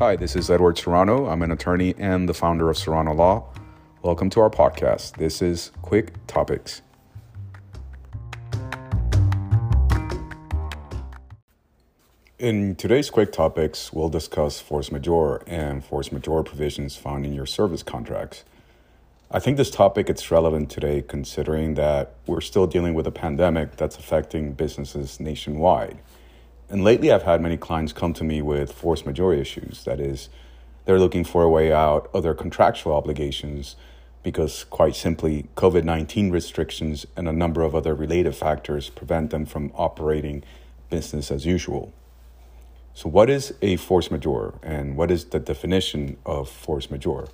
Hi, this is Edward Serrano. I'm an attorney and the founder of Serrano Law. Welcome to our podcast. This is Quick Topics. In today's Quick Topics, we'll discuss force majeure and force majeure provisions found in your service contracts. I think this topic is relevant today considering that we're still dealing with a pandemic that's affecting businesses nationwide. And lately, I've had many clients come to me with force majeure issues. That is, they're looking for a way out of their contractual obligations because, quite simply, COVID 19 restrictions and a number of other related factors prevent them from operating business as usual. So, what is a force majeure and what is the definition of force majeure?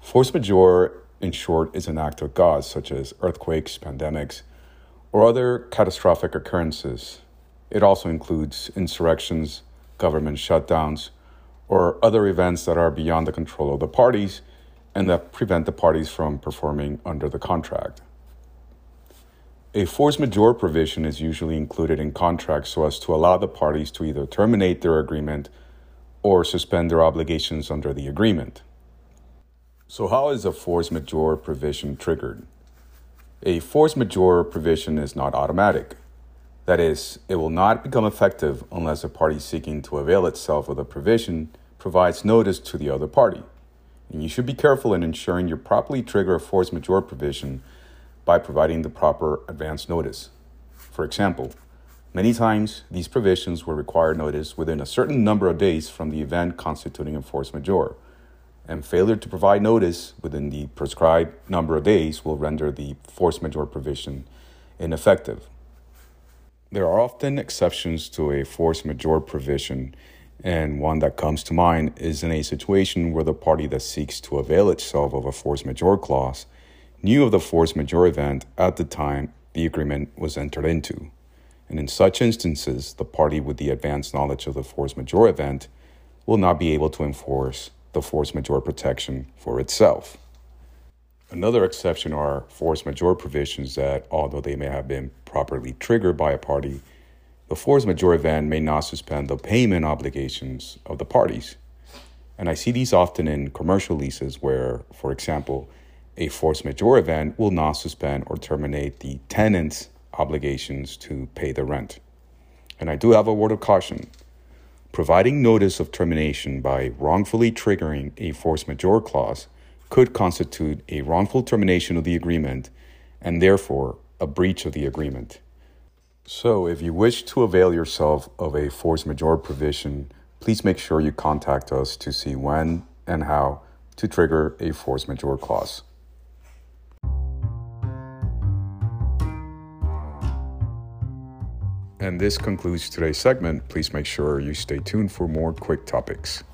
Force majeure, in short, is an act of God, such as earthquakes, pandemics, or other catastrophic occurrences it also includes insurrections, government shutdowns, or other events that are beyond the control of the parties and that prevent the parties from performing under the contract. A force majeure provision is usually included in contracts so as to allow the parties to either terminate their agreement or suspend their obligations under the agreement. So, how is a force majeure provision triggered? A force majeure provision is not automatic. That is, it will not become effective unless a party seeking to avail itself of the provision provides notice to the other party. And you should be careful in ensuring you properly trigger a force majeure provision by providing the proper advance notice. For example, many times these provisions will require notice within a certain number of days from the event constituting a force majeure, and failure to provide notice within the prescribed number of days will render the force majeure provision ineffective. There are often exceptions to a force majeure provision, and one that comes to mind is in a situation where the party that seeks to avail itself of a force majeure clause knew of the force majeure event at the time the agreement was entered into. And in such instances, the party with the advanced knowledge of the force majeure event will not be able to enforce the force majeure protection for itself. Another exception are force majeure provisions that, although they may have been properly triggered by a party, the force majeure event may not suspend the payment obligations of the parties. And I see these often in commercial leases where, for example, a force majeure event will not suspend or terminate the tenant's obligations to pay the rent. And I do have a word of caution. Providing notice of termination by wrongfully triggering a force majeure clause could constitute a wrongful termination of the agreement and therefore a breach of the agreement. So, if you wish to avail yourself of a force majeure provision, please make sure you contact us to see when and how to trigger a force majeure clause. And this concludes today's segment. Please make sure you stay tuned for more quick topics.